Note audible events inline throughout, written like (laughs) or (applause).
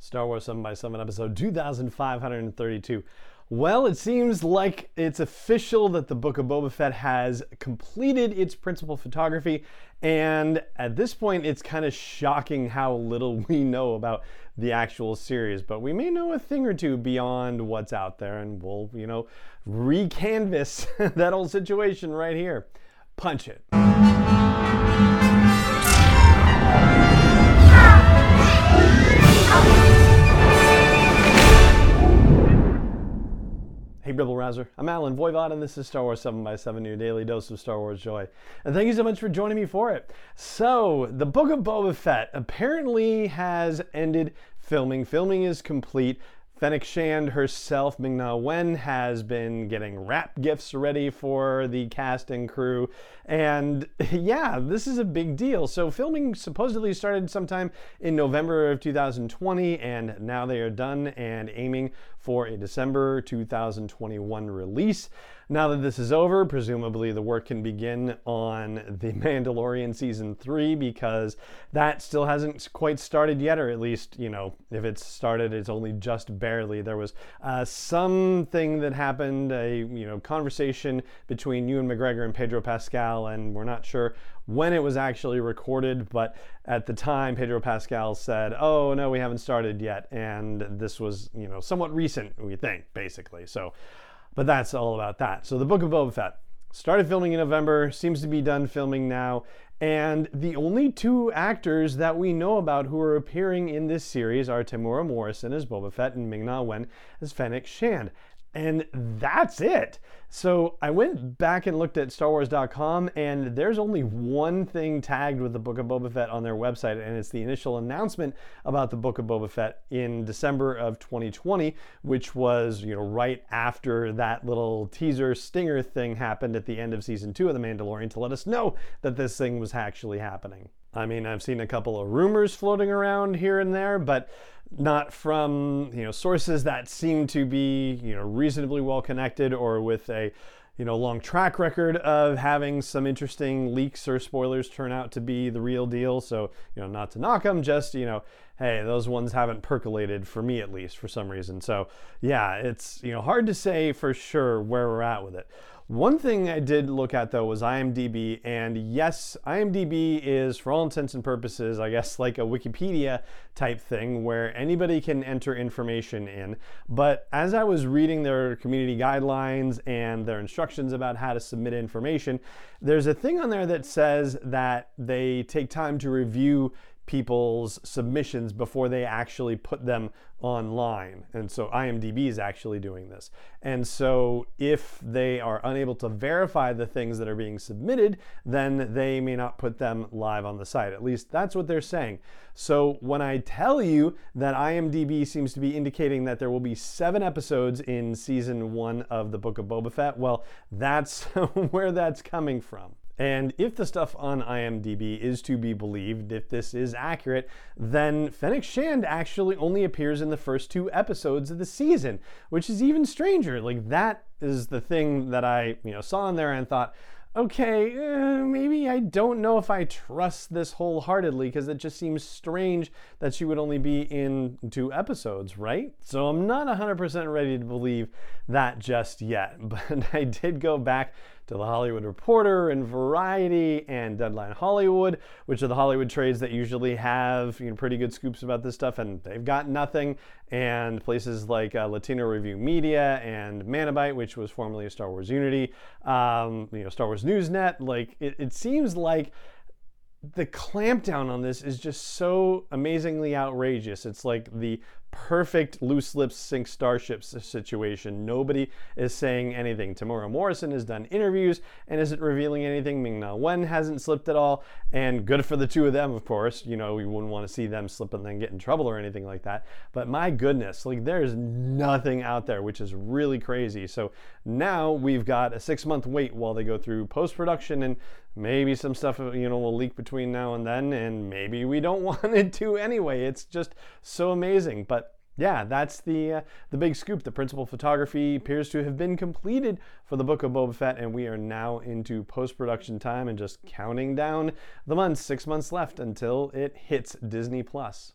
Star Wars 7 by 7 episode 2532. Well, it seems like it's official that the Book of Boba Fett has completed its principal photography, and at this point, it's kind of shocking how little (laughs) we know about the actual series. But we may know a thing or two beyond what's out there, and we'll, you know, recanvas (laughs) that whole situation right here. Punch it. Hey, Rebel Rouser. I'm Allen Voivod, and this is Star Wars 7 by 7 your daily dose of Star Wars joy. And thank you so much for joining me for it. So, the Book of Boba Fett apparently has ended filming. Filming is complete. Fennec Shand herself, Ming Na Wen, has been getting wrap gifts ready for the cast and crew. And (laughs) yeah, this is a big deal. So, filming supposedly started sometime in November of 2020, and now they are done and aiming for a December 2021 release. Now that this is over, presumably the work can begin on The Mandalorian Season 3 because that still hasn't quite started yet, or at least, you know, if it's started, it's only just barely. There was uh, something that happened, a, you know, conversation between Ewan McGregor and Pedro Pascal, and we're not sure when it was actually recorded, but at the time, Pedro Pascal said, "Oh no, we haven't started yet," and this was, you know, somewhat recent, we think, basically. So, but that's all about that. So the Book of Boba Fett started filming in November, seems to be done filming now, and the only two actors that we know about who are appearing in this series are Temuera Morrison as Boba Fett and Ming Na Wen as Fennec Shand. And that's it. So I went back and looked at StarWars.com, and there's only one thing tagged with the Book of Boba Fett on their website, and it's the initial announcement about the Book of Boba Fett in December of 2020, which was you know right after that little teaser stinger thing happened at the end of season two of The Mandalorian to let us know that this thing was actually happening. I mean, I've seen a couple of rumors floating around here and there, but not from you know sources that seem to be you know reasonably well connected or with a you know long track record of having some interesting leaks or spoilers turn out to be the real deal. So you know not to knock them just you know hey those ones haven't percolated for me at least for some reason. So yeah it's you know hard to say for sure where we're at with it one thing I did look at though was IMDb, and yes, IMDb is for all intents and purposes, I guess, like a Wikipedia type thing where anybody can enter information in. But as I was reading their community guidelines and their instructions about how to submit information, there's a thing on there that says that they take time to review people's submissions before they actually put them online. And so IMDb is actually doing this. And so if they are unable to verify the things that are being submitted, then they may not put them live on the site. At least that's what they're saying. So when I tell you that IMDb seems to be indicating that there will be seven episodes in season one of the Book of Boba Fett, well, that's (laughs) where that's coming from. And if the stuff on IMDb is to be believed, if this is accurate, then Fennec Shand actually only appears in the first two episodes of the season, which is even stranger. Like that is the thing that I, you know, saw in there and thought, okay, uh, maybe I don't know if I trust this wholeheartedly because it just seems strange that she would only be in two episodes, right? So I'm not 100% ready to believe that just yet, (laughs) but I did go back to the Hollywood Reporter and Variety and Deadline Hollywood, which are the Hollywood trades that usually have you know, pretty good scoops about this stuff, and they've got nothing. And places like uh, Latino Review Media and Manabite, which was formerly a Star Wars Unity, um, you know, Star Wars Newsnet, like it, it seems like the clampdown on this is just so amazingly outrageous. It's like the perfect loose lips sink starships situation. Nobody is saying anything. Temuera Morrison has done interviews and isn't revealing anything. Ming Na Wen hasn't slipped at all. And good for the two of them, of course. You know, we wouldn't want to see them slip and then get in trouble or anything like that. But my goodness, like there's nothing out there, which is really crazy. So now we've got a six month wait while they go through post production and maybe some stuff you know will leak between now and then and maybe we don't (laughs) want it to anyway it's just so amazing but yeah, that's the uh, the big scoop. The principal photography appears to have been completed for the Book of Boba Fett, and we are now into post production time and just counting down the months. Six months left until it hits Disney Plus.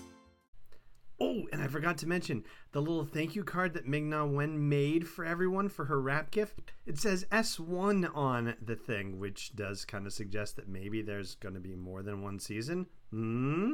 Oh, and I forgot to mention the little thank you card that Ming Na Wen made for everyone for her wrap gift. It says S1 on the thing, which does kind of suggest that maybe there's going to be more than one season. Hmm?